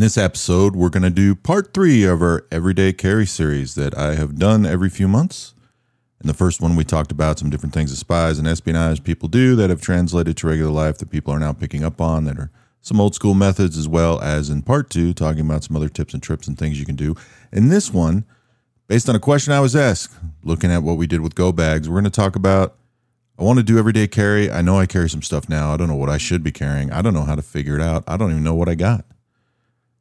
In this episode, we're going to do part three of our Everyday Carry series that I have done every few months. In the first one, we talked about some different things that spies and espionage people do that have translated to regular life that people are now picking up on that are some old school methods, as well as in part two, talking about some other tips and trips and things you can do. In this one, based on a question I was asked, looking at what we did with go bags, we're going to talk about I want to do everyday carry. I know I carry some stuff now. I don't know what I should be carrying. I don't know how to figure it out. I don't even know what I got.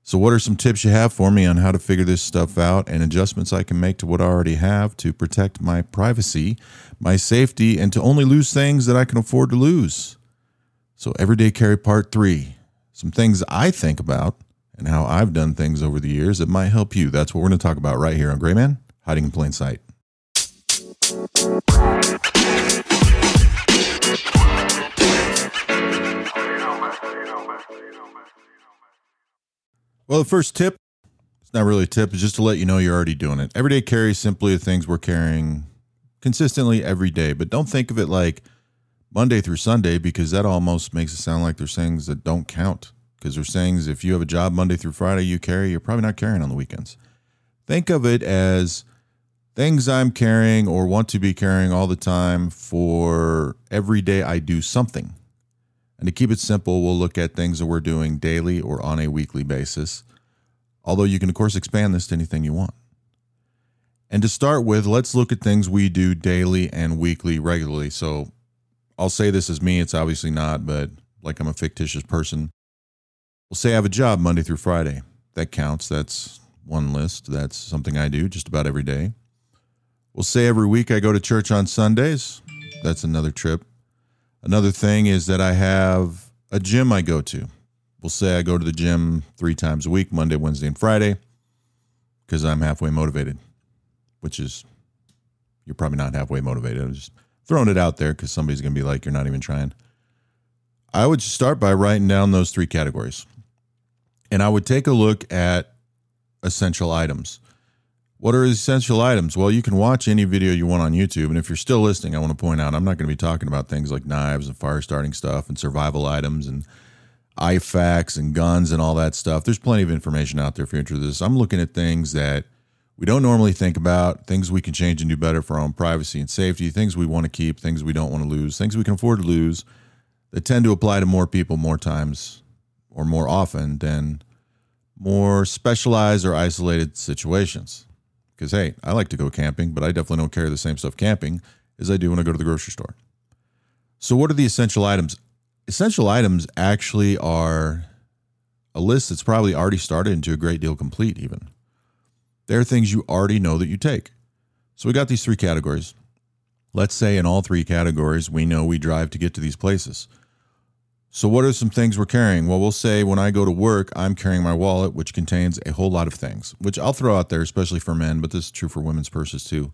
So, what are some tips you have for me on how to figure this stuff out and adjustments I can make to what I already have to protect my privacy, my safety, and to only lose things that I can afford to lose? So, Everyday Carry Part 3 some things I think about and how I've done things over the years that might help you. That's what we're going to talk about right here on Gray Man Hiding in Plain Sight. Well, the first tip, it's not really a tip, it's just to let you know you're already doing it. Everyday carry is simply the things we're carrying consistently every day, but don't think of it like Monday through Sunday because that almost makes it sound like there's things that don't count. Because there's things if you have a job Monday through Friday you carry, you're probably not carrying on the weekends. Think of it as things I'm carrying or want to be carrying all the time for every day I do something. And to keep it simple, we'll look at things that we're doing daily or on a weekly basis. Although you can, of course, expand this to anything you want. And to start with, let's look at things we do daily and weekly regularly. So I'll say this as me, it's obviously not, but like I'm a fictitious person. We'll say I have a job Monday through Friday. That counts. That's one list. That's something I do just about every day. We'll say every week I go to church on Sundays. That's another trip. Another thing is that I have a gym I go to. We'll say I go to the gym three times a week Monday, Wednesday, and Friday because I'm halfway motivated, which is, you're probably not halfway motivated. I'm just throwing it out there because somebody's going to be like, you're not even trying. I would start by writing down those three categories. And I would take a look at essential items. What are essential items? Well, you can watch any video you want on YouTube. And if you're still listening, I want to point out I'm not going to be talking about things like knives and fire starting stuff and survival items and IFAKs and guns and all that stuff. There's plenty of information out there if you're interested in this. I'm looking at things that we don't normally think about, things we can change and do better for our own privacy and safety, things we want to keep, things we don't want to lose, things we can afford to lose that tend to apply to more people more times or more often than more specialized or isolated situations. Because, hey, I like to go camping, but I definitely don't carry the same stuff camping as I do when I go to the grocery store. So, what are the essential items? Essential items actually are a list that's probably already started into a great deal complete, even. They're things you already know that you take. So, we got these three categories. Let's say in all three categories, we know we drive to get to these places. So, what are some things we're carrying? Well, we'll say when I go to work, I'm carrying my wallet, which contains a whole lot of things, which I'll throw out there, especially for men, but this is true for women's purses too.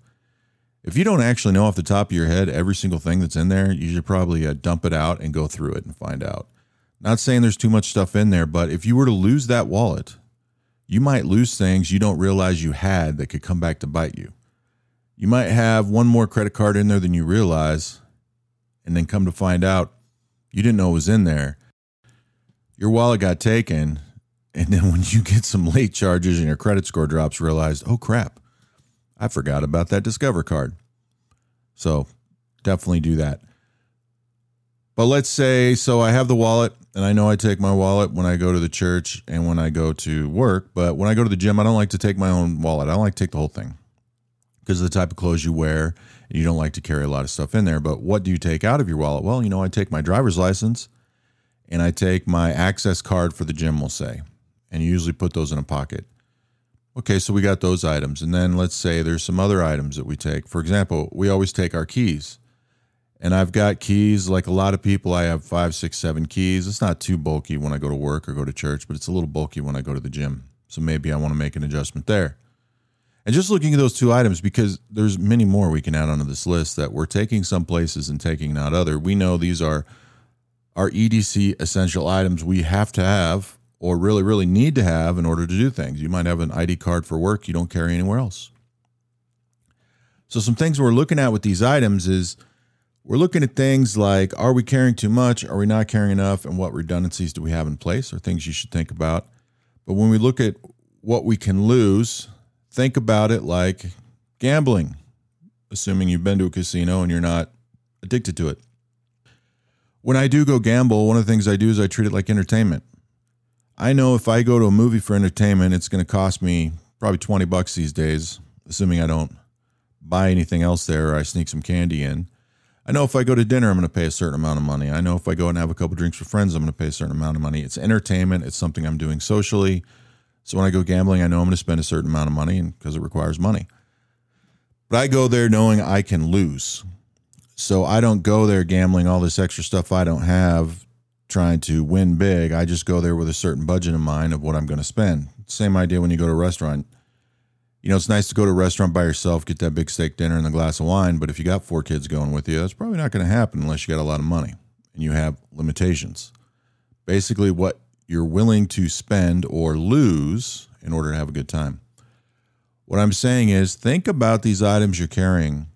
If you don't actually know off the top of your head every single thing that's in there, you should probably uh, dump it out and go through it and find out. Not saying there's too much stuff in there, but if you were to lose that wallet, you might lose things you don't realize you had that could come back to bite you. You might have one more credit card in there than you realize, and then come to find out you didn't know it was in there. Your wallet got taken, and then when you get some late charges and your credit score drops, realized, oh crap, I forgot about that Discover card. So definitely do that. But let's say, so I have the wallet, and I know I take my wallet when I go to the church and when I go to work. But when I go to the gym, I don't like to take my own wallet. I don't like to take the whole thing because of the type of clothes you wear you don't like to carry a lot of stuff in there. But what do you take out of your wallet? Well, you know, I take my driver's license and I take my access card for the gym, we'll say, and you usually put those in a pocket. Okay, so we got those items. And then let's say there's some other items that we take. For example, we always take our keys. And I've got keys like a lot of people. I have five, six, seven keys. It's not too bulky when I go to work or go to church, but it's a little bulky when I go to the gym. So maybe I want to make an adjustment there. And just looking at those two items, because there's many more we can add onto this list that we're taking some places and taking not other. We know these are our EDC essential items we have to have or really, really need to have in order to do things. You might have an ID card for work you don't carry anywhere else. So, some things we're looking at with these items is we're looking at things like are we carrying too much? Are we not carrying enough? And what redundancies do we have in place? Or things you should think about. But when we look at what we can lose, think about it like gambling, assuming you've been to a casino and you're not addicted to it. When I do go gamble, one of the things I do is I treat it like entertainment. I know if I go to a movie for entertainment, it's going to cost me probably 20 bucks these days, assuming I don't buy anything else there or I sneak some candy in. I know if I go to dinner, I'm going to pay a certain amount of money. I know if I go and have a couple drinks with friends, I'm going to pay a certain amount of money. It's entertainment, it's something I'm doing socially. So when I go gambling, I know I'm going to spend a certain amount of money and because it requires money. But I go there knowing I can lose. So I don't go there gambling all this extra stuff I don't have trying to win big. I just go there with a certain budget in mind of what I'm going to spend. Same idea when you go to a restaurant you know, it's nice to go to a restaurant by yourself, get that big steak dinner and a glass of wine. But if you got four kids going with you, that's probably not going to happen unless you got a lot of money and you have limitations. Basically, what you're willing to spend or lose in order to have a good time. What I'm saying is, think about these items you're carrying.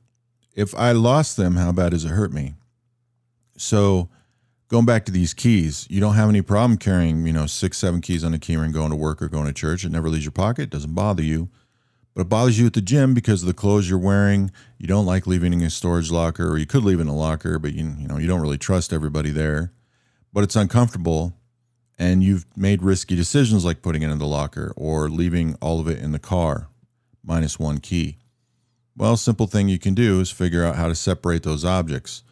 If I lost them, how bad does it hurt me? So, going back to these keys, you don't have any problem carrying, you know, six, seven keys on a key ring going to work or going to church. It never leaves your pocket, it doesn't bother you but it bothers you at the gym because of the clothes you're wearing. You don't like leaving in a storage locker, or you could leave in a locker, but you you know you don't really trust everybody there. But it's uncomfortable, and you've made risky decisions like putting it in the locker or leaving all of it in the car, minus one key. Well, simple thing you can do is figure out how to separate those objects.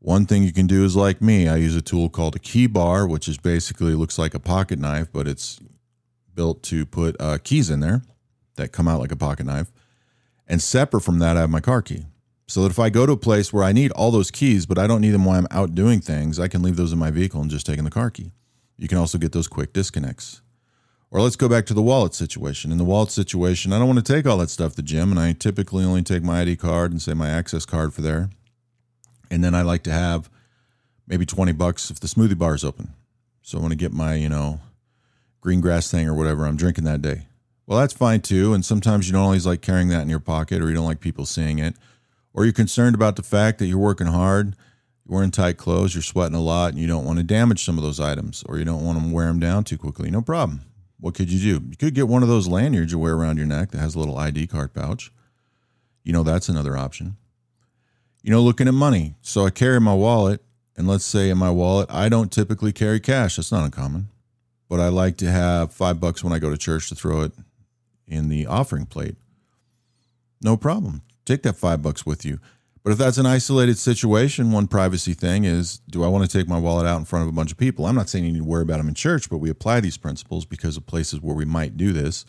One thing you can do is like me, I use a tool called a key bar, which is basically looks like a pocket knife, but it's built to put uh, keys in there that come out like a pocket knife. And separate from that, I have my car key. So that if I go to a place where I need all those keys, but I don't need them while I'm out doing things, I can leave those in my vehicle and just take in the car key. You can also get those quick disconnects. Or let's go back to the wallet situation. In the wallet situation, I don't want to take all that stuff to the gym, and I typically only take my ID card and say my access card for there. And then I like to have maybe 20 bucks if the smoothie bar is open. So I want to get my, you know, green grass thing or whatever I'm drinking that day. Well, that's fine too. And sometimes you don't always like carrying that in your pocket or you don't like people seeing it. Or you're concerned about the fact that you're working hard, you're wearing tight clothes, you're sweating a lot, and you don't want to damage some of those items or you don't want to wear them down too quickly. No problem. What could you do? You could get one of those lanyards you wear around your neck that has a little ID card pouch. You know, that's another option. You know, looking at money. So I carry my wallet, and let's say in my wallet, I don't typically carry cash. That's not uncommon. But I like to have five bucks when I go to church to throw it in the offering plate, no problem. Take that five bucks with you. But if that's an isolated situation, one privacy thing is do I want to take my wallet out in front of a bunch of people? I'm not saying you need to worry about them in church, but we apply these principles because of places where we might do this.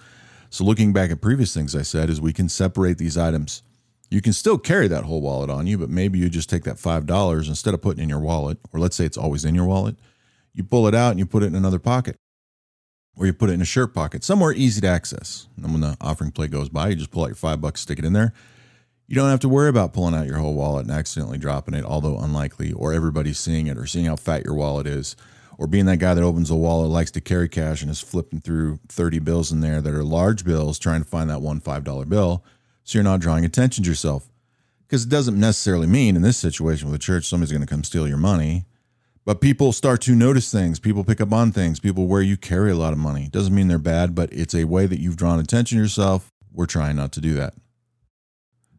So, looking back at previous things I said, is we can separate these items. You can still carry that whole wallet on you, but maybe you just take that $5 instead of putting in your wallet, or let's say it's always in your wallet, you pull it out and you put it in another pocket or you put it in a shirt pocket, somewhere easy to access. And when the offering plate goes by, you just pull out your five bucks, stick it in there. You don't have to worry about pulling out your whole wallet and accidentally dropping it, although unlikely, or everybody seeing it or seeing how fat your wallet is, or being that guy that opens a wallet, likes to carry cash and is flipping through 30 bills in there that are large bills, trying to find that one $5 bill. So you're not drawing attention to yourself. Because it doesn't necessarily mean in this situation with the church, somebody's going to come steal your money. But people start to notice things. People pick up on things. People where you carry a lot of money. Doesn't mean they're bad, but it's a way that you've drawn attention to yourself. We're trying not to do that.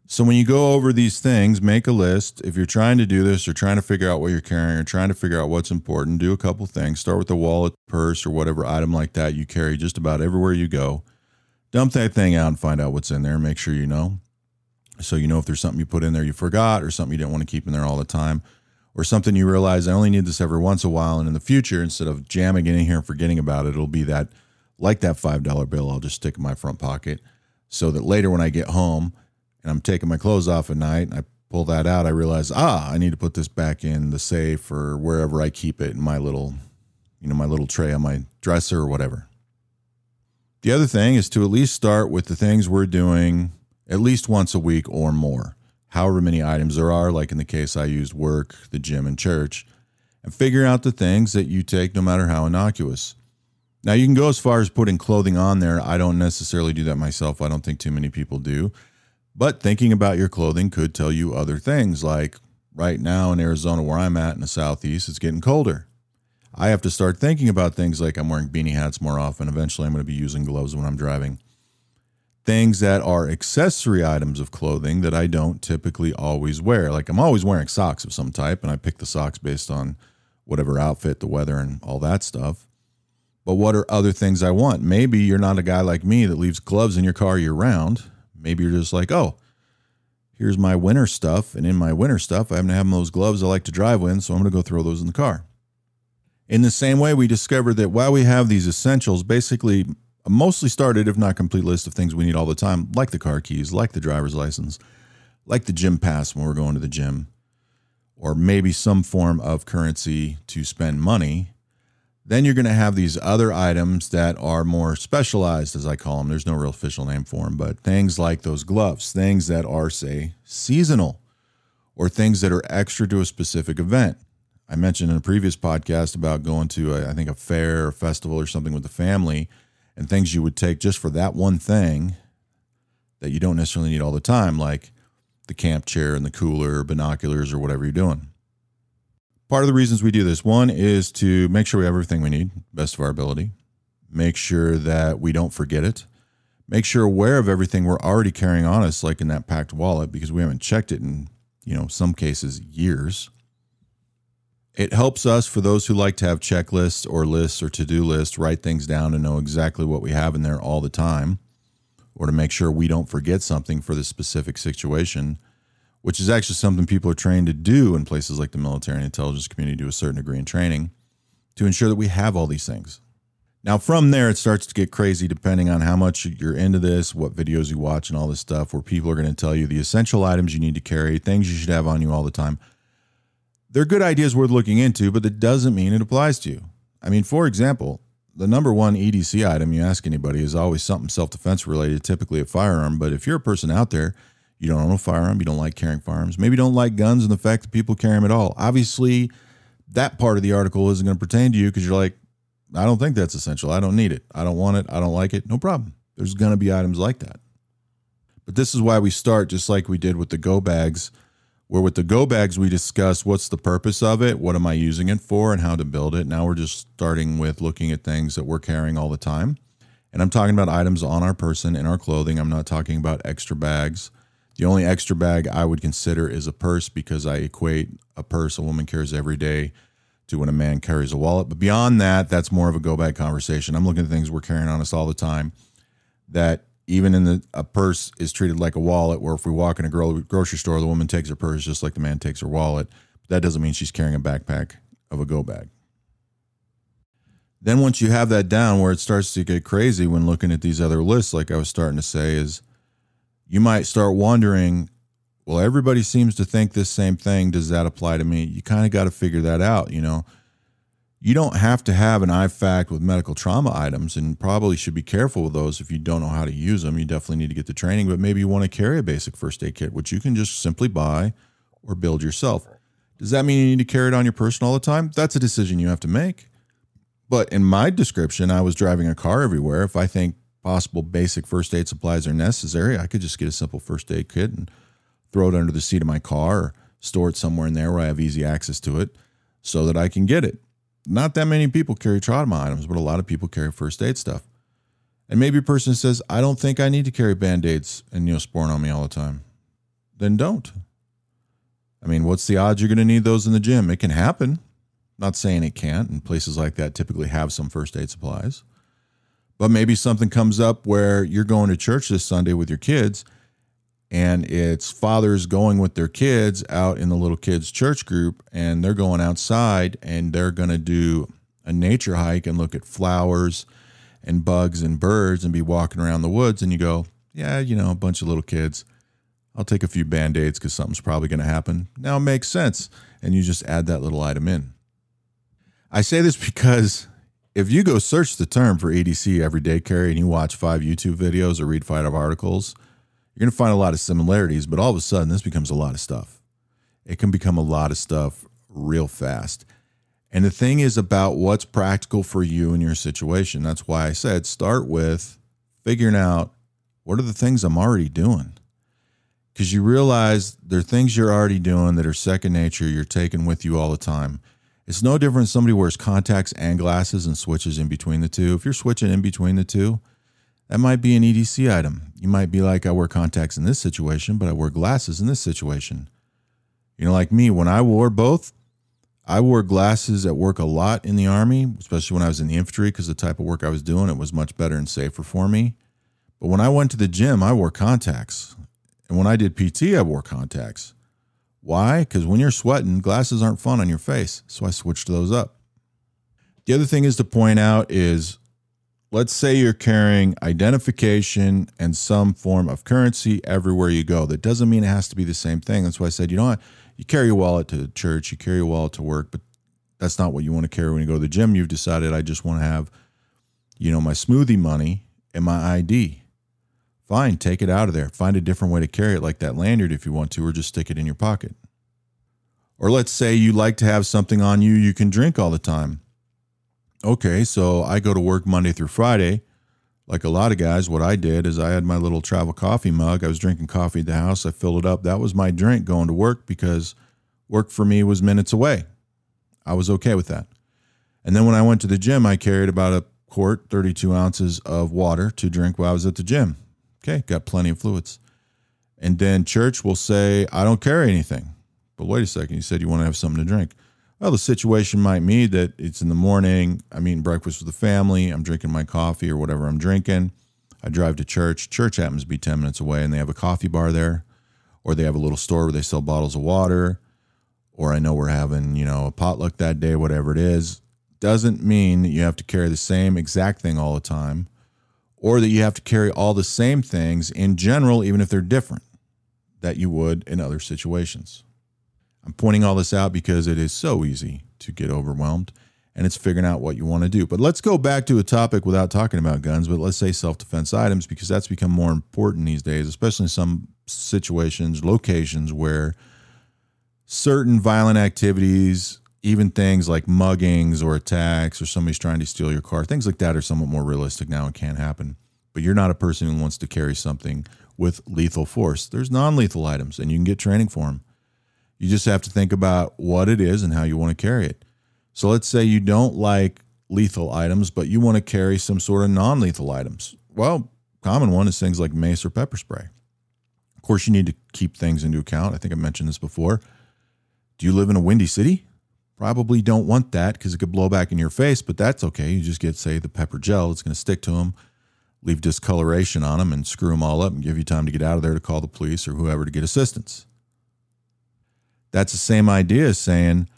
So when you go over these things, make a list. If you're trying to do this or trying to figure out what you're carrying or trying to figure out what's important, do a couple things. Start with the wallet, purse, or whatever item like that you carry just about everywhere you go. Dump that thing out and find out what's in there. Make sure you know. So you know if there's something you put in there you forgot or something you didn't want to keep in there all the time or something you realize I only need this every once in a while. And in the future, instead of jamming it in here and forgetting about it, it'll be that, like that $5 bill, I'll just stick in my front pocket so that later when I get home and I'm taking my clothes off at night, I pull that out, I realize, ah, I need to put this back in the safe or wherever I keep it in my little, you know, my little tray on my dresser or whatever. The other thing is to at least start with the things we're doing at least once a week or more however many items there are, like in the case I used work, the gym, and church, and figure out the things that you take no matter how innocuous. Now, you can go as far as putting clothing on there. I don't necessarily do that myself. I don't think too many people do. But thinking about your clothing could tell you other things, like right now in Arizona, where I'm at in the southeast, it's getting colder. I have to start thinking about things like I'm wearing beanie hats more often. Eventually, I'm going to be using gloves when I'm driving. Things that are accessory items of clothing that I don't typically always wear. Like I'm always wearing socks of some type, and I pick the socks based on whatever outfit, the weather, and all that stuff. But what are other things I want? Maybe you're not a guy like me that leaves gloves in your car year round. Maybe you're just like, oh, here's my winter stuff. And in my winter stuff, I happen to have those gloves I like to drive with. So I'm going to go throw those in the car. In the same way, we discovered that while we have these essentials, basically a mostly started, if not complete list of things we need all the time, like the car keys, like the driver's license, like the gym pass when we're going to the gym, or maybe some form of currency to spend money. Then you're going to have these other items that are more specialized, as I call them. There's no real official name for them, but things like those gloves, things that are, say, seasonal, or things that are extra to a specific event. I mentioned in a previous podcast about going to, a, I think, a fair or festival or something with the family and things you would take just for that one thing that you don't necessarily need all the time, like the camp chair and the cooler, binoculars, or whatever you're doing. Part of the reasons we do this one is to make sure we have everything we need, best of our ability, make sure that we don't forget it, make sure aware of everything we're already carrying on us, like in that packed wallet, because we haven't checked it in, you know, some cases years. It helps us for those who like to have checklists or lists or to do lists, write things down and know exactly what we have in there all the time, or to make sure we don't forget something for the specific situation, which is actually something people are trained to do in places like the military and intelligence community to a certain degree in training to ensure that we have all these things. Now, from there, it starts to get crazy depending on how much you're into this, what videos you watch, and all this stuff, where people are going to tell you the essential items you need to carry, things you should have on you all the time they're good ideas worth looking into, but that doesn't mean it applies to you. I mean, for example, the number one EDC item you ask anybody is always something self defense related, typically a firearm. But if you're a person out there, you don't own a firearm, you don't like carrying firearms, maybe you don't like guns and the fact that people carry them at all. Obviously, that part of the article isn't going to pertain to you because you're like, I don't think that's essential. I don't need it. I don't want it. I don't like it. No problem. There's going to be items like that. But this is why we start just like we did with the go bags where with the go bags we discuss what's the purpose of it what am i using it for and how to build it now we're just starting with looking at things that we're carrying all the time and i'm talking about items on our person in our clothing i'm not talking about extra bags the only extra bag i would consider is a purse because i equate a purse a woman carries every day to when a man carries a wallet. But beyond that that's more of a go bag conversation. I'm looking at things we're carrying on us all the time that even in the a purse is treated like a wallet where if we walk in a grocery store the woman takes her purse just like the man takes her wallet. But that doesn't mean she's carrying a backpack of a go bag. Then once you have that down where it starts to get crazy when looking at these other lists like i was starting to say is you might start wondering well everybody seems to think this same thing does that apply to me you kind of got to figure that out you know you don't have to have an IFAK with medical trauma items and probably should be careful with those if you don't know how to use them. You definitely need to get the training, but maybe you want to carry a basic first aid kit, which you can just simply buy or build yourself. Does that mean you need to carry it on your person all the time? That's a decision you have to make. But in my description, I was driving a car everywhere. If I think possible basic first aid supplies are necessary, I could just get a simple first aid kit and throw it under the seat of my car or store it somewhere in there where I have easy access to it so that I can get it not that many people carry trauma items, but a lot of people carry first aid stuff. And maybe a person says, I don't think I need to carry band aids and neosporin on me all the time. Then don't. I mean, what's the odds you're going to need those in the gym? It can happen. Not saying it can't, and places like that typically have some first aid supplies. But maybe something comes up where you're going to church this Sunday with your kids and it's fathers going with their kids out in the little kids church group and they're going outside and they're going to do a nature hike and look at flowers and bugs and birds and be walking around the woods and you go yeah you know a bunch of little kids. I'll take a few band-aids because something's probably going to happen. Now it makes sense and you just add that little item in. I say this because if you go search the term for edc everyday carry and you watch five youtube videos or read five articles you're going to find a lot of similarities, but all of a sudden, this becomes a lot of stuff. It can become a lot of stuff real fast. And the thing is about what's practical for you and your situation. That's why I said start with figuring out what are the things I'm already doing. Because you realize there are things you're already doing that are second nature, you're taking with you all the time. It's no different somebody wears contacts and glasses and switches in between the two. If you're switching in between the two, that might be an EDC item. You might be like, I wear contacts in this situation, but I wear glasses in this situation. You know, like me, when I wore both, I wore glasses at work a lot in the Army, especially when I was in the infantry, because the type of work I was doing, it was much better and safer for me. But when I went to the gym, I wore contacts. And when I did PT, I wore contacts. Why? Because when you're sweating, glasses aren't fun on your face. So I switched those up. The other thing is to point out is let's say you're carrying identification and some form of currency everywhere you go. That doesn't mean it has to be the same thing. That's why I said you know what? you carry your wallet to church, you carry your wallet to work, but that's not what you want to carry when you go to the gym. You've decided I just want to have, you know, my smoothie money and my ID. Fine, take it out of there. Find a different way to carry it, like that lanyard if you want to, or just stick it in your pocket. Or let's say you like to have something on you you can drink all the time. Okay, so I go to work Monday through Friday. Like a lot of guys, what I did is I had my little travel coffee mug. I was drinking coffee at the house. I filled it up. That was my drink going to work because work for me was minutes away. I was okay with that. And then when I went to the gym, I carried about a quart, 32 ounces of water to drink while I was at the gym. Okay, got plenty of fluids. And then church will say, I don't carry anything. But wait a second, you said you want to have something to drink. Well, the situation might mean that it's in the morning. I'm eating breakfast with the family. I'm drinking my coffee or whatever I'm drinking. I drive to church. Church happens to be 10 minutes away, and they have a coffee bar there, or they have a little store where they sell bottles of water, or I know we're having, you know, a potluck that day, whatever it is. Doesn't mean that you have to carry the same exact thing all the time or that you have to carry all the same things in general, even if they're different, that you would in other situations. I'm pointing all this out because it is so easy to get overwhelmed and it's figuring out what you want to do. But let's go back to a topic without talking about guns, but let's say self defense items because that's become more important these days, especially in some situations, locations where certain violent activities even things like muggings or attacks or somebody's trying to steal your car, things like that are somewhat more realistic now and can happen. But you're not a person who wants to carry something with lethal force. There's non lethal items and you can get training for them. You just have to think about what it is and how you want to carry it. So let's say you don't like lethal items, but you want to carry some sort of non lethal items. Well, common one is things like mace or pepper spray. Of course, you need to keep things into account. I think I mentioned this before. Do you live in a windy city? Probably don't want that because it could blow back in your face, but that's okay. You just get, say, the pepper gel. It's going to stick to them, leave discoloration on them, and screw them all up and give you time to get out of there to call the police or whoever to get assistance. That's the same idea as saying,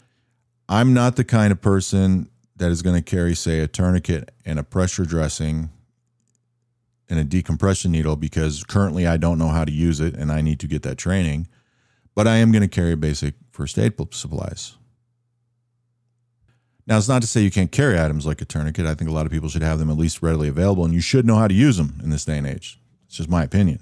I'm not the kind of person that is going to carry, say, a tourniquet and a pressure dressing and a decompression needle because currently I don't know how to use it and I need to get that training. But I am going to carry basic first aid supplies. Now, it's not to say you can't carry items like a tourniquet. I think a lot of people should have them at least readily available, and you should know how to use them in this day and age. It's just my opinion.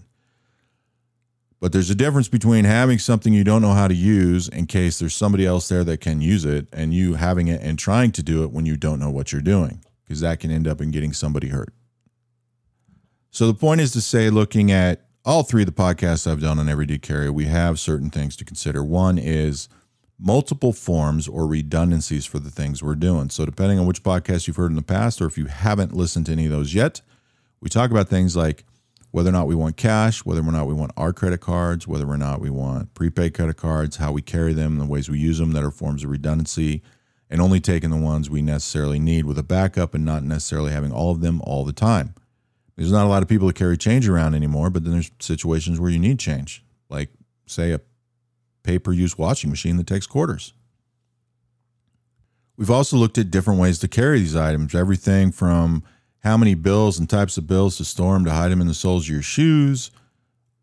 But there's a difference between having something you don't know how to use in case there's somebody else there that can use it, and you having it and trying to do it when you don't know what you're doing, because that can end up in getting somebody hurt. So the point is to say, looking at all three of the podcasts I've done on Everyday Carry, we have certain things to consider. One is multiple forms or redundancies for the things we're doing. So, depending on which podcast you've heard in the past, or if you haven't listened to any of those yet, we talk about things like whether or not we want cash, whether or not we want our credit cards, whether or not we want prepaid credit cards, how we carry them, the ways we use them that are forms of redundancy, and only taking the ones we necessarily need with a backup and not necessarily having all of them all the time. There's not a lot of people that carry change around anymore, but then there's situations where you need change, like, say, a pay per use washing machine that takes quarters. We've also looked at different ways to carry these items, everything from how many bills and types of bills to store them to hide them in the soles of your shoes.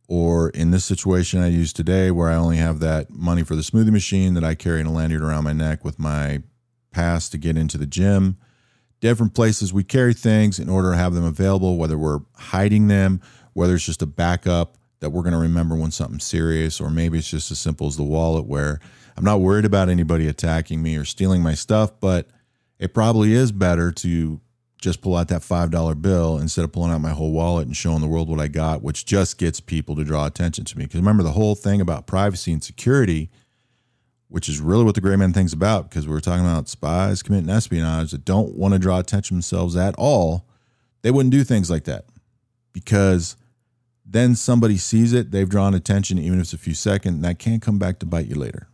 Or in this situation I use today, where I only have that money for the smoothie machine that I carry in a lanyard around my neck with my pass to get into the gym. Different places we carry things in order to have them available, whether we're hiding them, whether it's just a backup that we're going to remember when something's serious, or maybe it's just as simple as the wallet where I'm not worried about anybody attacking me or stealing my stuff, but it probably is better to just pull out that $5 bill instead of pulling out my whole wallet and showing the world what I got, which just gets people to draw attention to me. Because remember, the whole thing about privacy and security which is really what the gray man thing's about because we're talking about spies committing espionage that don't want to draw attention themselves at all. They wouldn't do things like that because then somebody sees it, they've drawn attention, even if it's a few seconds, and that can't come back to bite you later.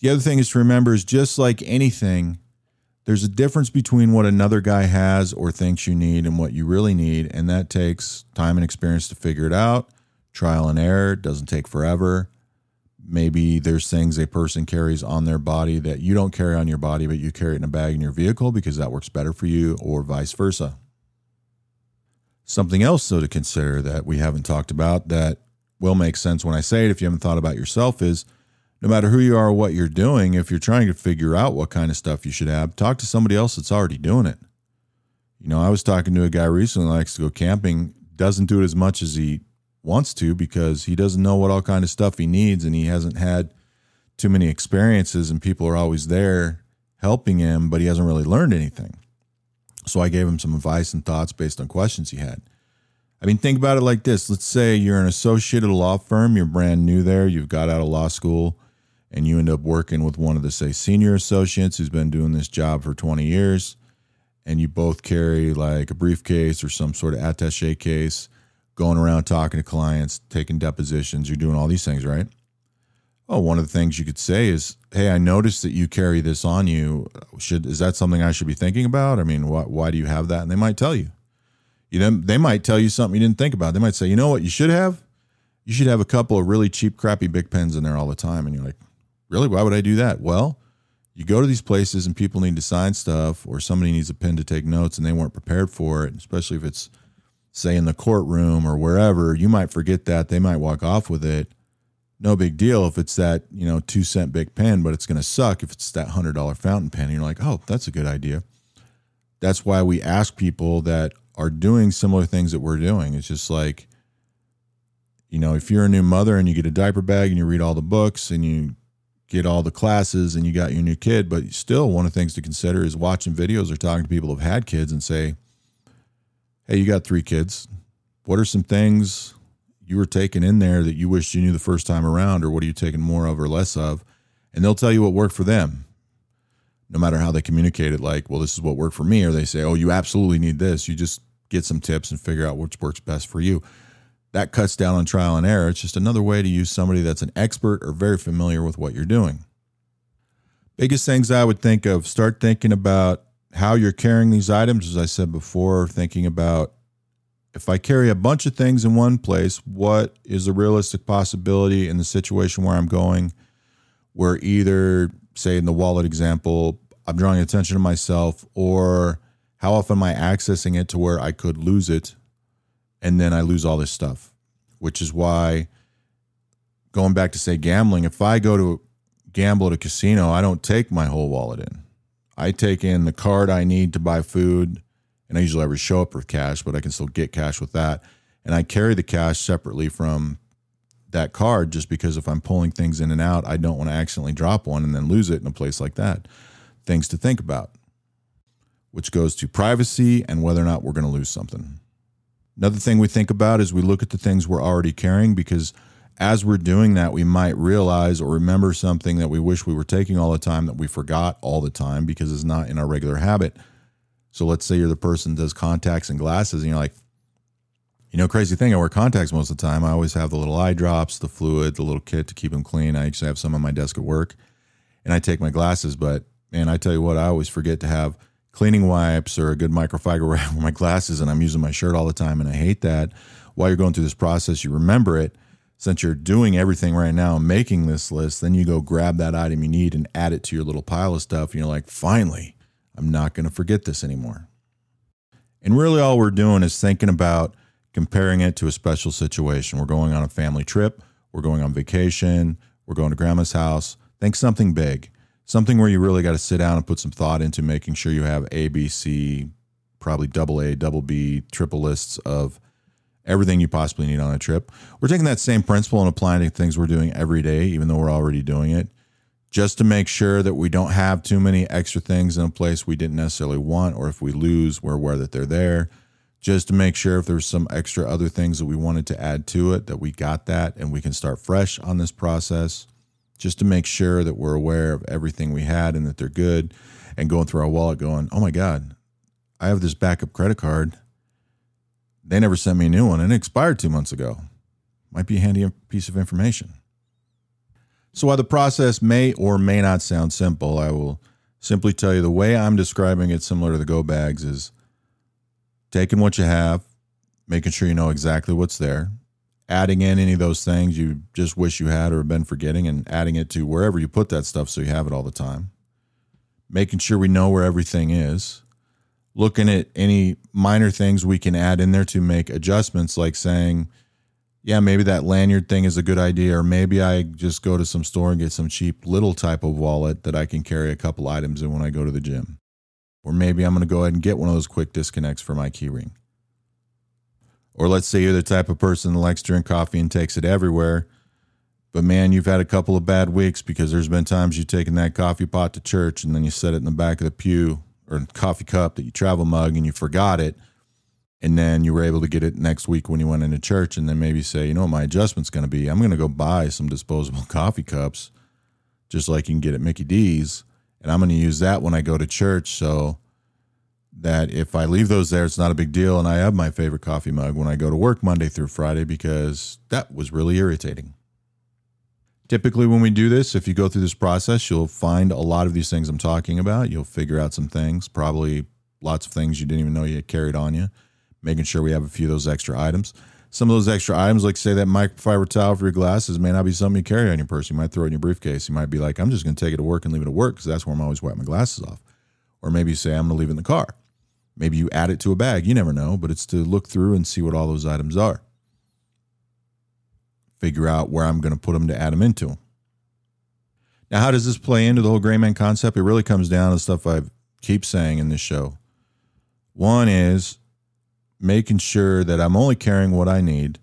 The other thing is to remember is just like anything, there's a difference between what another guy has or thinks you need and what you really need. And that takes time and experience to figure it out. Trial and error doesn't take forever. Maybe there's things a person carries on their body that you don't carry on your body, but you carry it in a bag in your vehicle because that works better for you, or vice versa. Something else, though, to consider that we haven't talked about that will make sense when I say it if you haven't thought about yourself is no matter who you are or what you're doing, if you're trying to figure out what kind of stuff you should have, talk to somebody else that's already doing it. You know, I was talking to a guy recently likes to go camping, doesn't do it as much as he wants to because he doesn't know what all kind of stuff he needs and he hasn't had too many experiences and people are always there helping him, but he hasn't really learned anything. So I gave him some advice and thoughts based on questions he had. I mean, think about it like this. Let's say you're an associate at a law firm, you're brand new there, you've got out of law school, and you end up working with one of the, say, senior associates who's been doing this job for 20 years, and you both carry like a briefcase or some sort of attache case, going around talking to clients, taking depositions, you're doing all these things, right? Oh, one of the things you could say is, "Hey, I noticed that you carry this on you. Should is that something I should be thinking about? I mean, why, why do you have that?" And they might tell you. You know, they might tell you something you didn't think about. They might say, "You know what? You should have. You should have a couple of really cheap, crappy Bic pens in there all the time." And you're like, "Really? Why would I do that?" Well, you go to these places and people need to sign stuff, or somebody needs a pen to take notes, and they weren't prepared for it. Especially if it's, say, in the courtroom or wherever, you might forget that. They might walk off with it no Bic deal if it's that you know two cent big pen, but it's going to suck if it's that hundred dollar fountain pen. And you're like, oh, that's a good idea. That's why we ask people that are doing similar things that we're doing. It's just like, you know, if you're a new mother and you get a diaper bag and you read all the books and you get all the classes and you got your new kid, but still one of the things to consider is watching videos or talking to people who've had kids and say, hey, you got three kids. What are some things you were taking in there that you wished you knew the first time around, or what are you taking more of or less of? And they'll tell you what worked for them, no matter how they communicate it. Like, well, this is what worked for me, or they say, oh, you absolutely need this. You just get some tips and figure out which works best for you. That cuts down on trial and error. It's just another way to use somebody that's an expert or very familiar with what you're doing. Biggest things I would think of start thinking about how you're carrying these items. As I said before, thinking about if I carry a bunch of things in one place, what is a realistic possibility in the situation where I'm going, where either, say, in the wallet example, I'm drawing attention to myself, or how often am I accessing it to where I could lose it and then I lose all this stuff? Which is why, going back to say gambling, if I go to gamble at a casino, I don't take my whole wallet in. I take in the card I need to buy food and I usually ever show up with cash, but I can still get cash with that. And I carry the cash separately from that card just because if I'm pulling things in and out, I don't want to accidentally drop one and then lose it in a place like that. Things to think about, which goes to privacy and whether or not we're going to lose something. Another thing we think about is we look at the things we're already carrying because as we're doing that, we might realize or remember something that we wish we were taking all the time that we forgot all the time because it's not in our regular habit. So let's say you're the person that does contacts and glasses, and you're like, you know, crazy thing, I wear contacts most of the time. I always have the little eye drops, the fluid, the little kit to keep them clean. I actually have some on my desk at work, and I take my glasses. But man, I tell you what, I always forget to have cleaning wipes or a good microfiber wrap for my glasses, and I'm using my shirt all the time, and I hate that. While you're going through this process, you remember it. Since you're doing everything right now, making this list, then you go grab that item you need and add it to your little pile of stuff. And you're like, finally, I'm not going to forget this anymore. And really, all we're doing is thinking about comparing it to a special situation. We're going on a family trip, we're going on vacation, we're going to grandma's house. Think something big, something where you really got to sit down and put some thought into making sure you have A, B, C, probably double A, double B, triple lists of everything you possibly need on a trip. We're taking that same principle and applying it to things we're doing every day, even though we're already doing it just to make sure that we don't have too many extra things in a place we didn't necessarily want, or if we lose, we're aware that they're there. Just to make sure if there's some extra other things that we wanted to add to it, that we got that and we can start fresh on this process. just to make sure that we're aware of everything we had and that they're good and going through our wallet going, oh my God, I have this backup credit card. They never sent me a new one and it expired two months ago. Might be a handy piece of information. So while the process may or may not sound simple, I will simply tell you the way I'm describing it, similar to the go bags, is taking what you have, making sure you know exactly what's there, adding in any of those things you just wish you had or have been forgetting, and adding it to wherever you put that stuff so you have it all the time. Making sure we know where everything is. Looking at any minor things we can add in there to make adjustments, like saying, yeah, maybe that lanyard thing is a good idea, or maybe I just go to some store and get some cheap little type of wallet that I can carry a couple items in when I go to the gym. Or maybe I'm going to go ahead and get one of those quick disconnects for my keyring. Or let's say you're the type of person that likes to drink coffee and takes it everywhere. But man, you've had a couple of bad weeks because there's been times you've taken that coffee pot to church and then you set it in the back of the pew or coffee cup that you travel mug and you forgot it. And then you were able to get it next week when you went into church and then maybe say, you know my adjustment's going to be? I'm going to go buy some disposable coffee cups, just like you can get at Mickey D's. And I'm going to use that when I go to church. So that if I leave those there, it's not a big deal. And I have my favorite coffee mug when I go to work Monday through Friday because that was really irritating. Typically, when we do this, if you go through this process, you'll find a lot of these things I'm talking about. You'll figure out some things, probably lots of things you didn't even know you had carried on you, making sure we have a few of those extra items. Some of those extra items, like say that microfiber towel for your glasses, may not be something you carry on your person. You might throw it in your briefcase. You might be like, I'm just going to take it to work and leave it at work because that's where I'm always wiping my glasses off. Or maybe you say, I'm going to leave it in the car. Maybe you add it to a bag. You never know, but it's to look through and see what all those items are. Figure out where I'm going to put them to add them into. Now, how does this play into the whole gray man concept? It really comes down to stuff I keep saying in this show. One is making sure that I'm only carrying what I need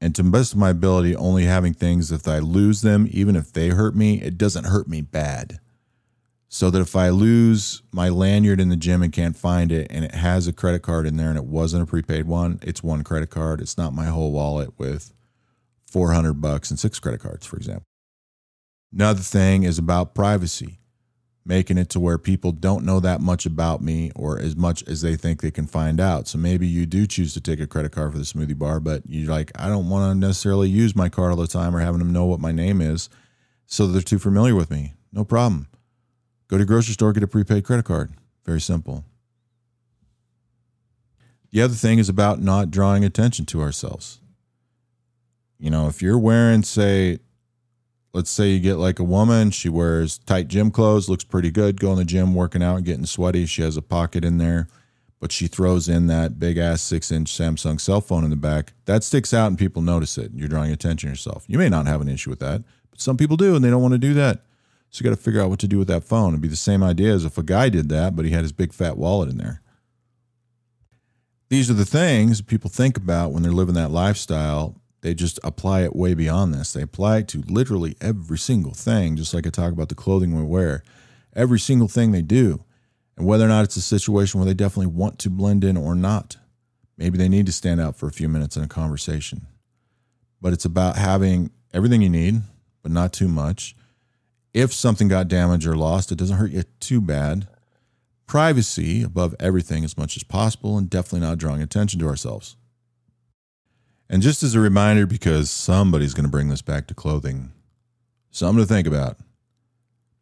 and to the best of my ability, only having things if I lose them, even if they hurt me, it doesn't hurt me bad so that if I lose my lanyard in the gym and can't find it and it has a credit card in there and it wasn't a prepaid one, it's one credit card. It's not my whole wallet with 400 bucks and six credit cards, for example. Another thing is about privacy, making it to where people don't know that much about me or as much as they think they can find out. So maybe you do choose to take a credit card for the smoothie bar, but you're like, I don't want to necessarily use my card all the time or having them know what my name is so they're too familiar with me. No problem Go to grocery store, get a prepaid credit card. Very simple. The other thing is about not drawing attention to ourselves. You know, if you're wearing, say, let's say you get like a woman, she wears tight gym clothes, looks pretty good, going in the gym, working out, getting sweaty. She has a pocket in there, but she throws in that big ass six inch Samsung cell phone in the back. That sticks out and people notice it. You're drawing attention to yourself. You may not have an issue with that, but some people do and they don't want to do that. So you got to figure out what to do with that phone. It'd be the same idea as if a guy did that, but he had his big fat wallet in there. These are the things people think about when they're living that lifestyle. They just apply it way beyond this. They apply it to literally every single thing, just like I talk about the clothing we wear. Every single thing they do. And whether or not it's a situation where they definitely want to blend in or not. Maybe they need to stand out for a few minutes in a conversation. But it's about having everything you need, but not too much if something got damaged or lost, it doesn't hurt you too bad. Privacy above everything as much as possible, and definitely not drawing attention to ourselves. And just as a reminder, because somebody's going to bring this back to clothing, something to think about.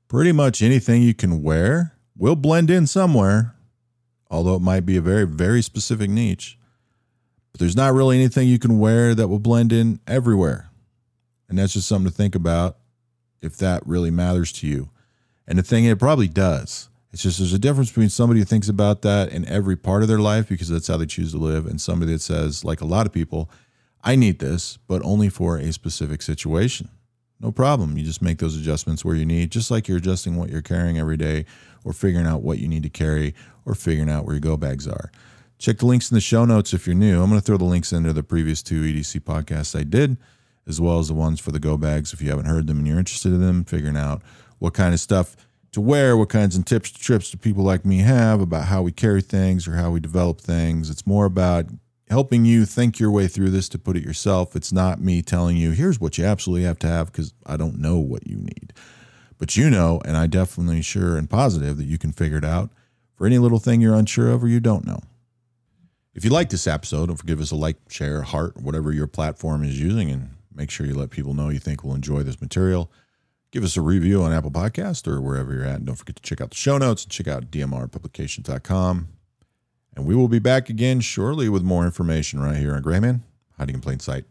Pretty much anything you can wear will blend in somewhere, although it might be a very, very specific niche. But there's not really anything you can wear that will blend in everywhere. And that's just something to think about if that really matters to you. And the thing, it probably does. It's just there's a difference between somebody who thinks about that in every part of their life because that's how they choose to live, and somebody that says, like a lot of people, I need this, but only for a specific situation. No problem. You just make those adjustments where you need, just like you're adjusting what you're carrying every day or figuring out what you need to carry or figuring out where your go bags are. Check the links in the show notes if you're new. I'm going to throw the links into the previous two EDC podcasts I did as well as the ones for the go bags if you haven't heard them and you're interested in them, figuring out what kind of stuff to wear, what kinds of tips, trips do people like me have about how we carry things or how we develop things. It's more about helping you think your way through this to put it yourself. It's not me telling you, here's what you absolutely have to have because I don't know what you need. But you know, and I definitely sure and positive that you can figure it out for any little thing you're unsure of or you don't know. If you like this episode, don't forget us a like, share, heart, whatever your platform is using, and make sure you let people know you think will enjoy this material. Give us a review on Apple Podcast or wherever you're at. And don't forget to check out the show notes and check out dmrpublications.com. And we will be back again shortly with more information right here on Gray Man, hiding in plain sight.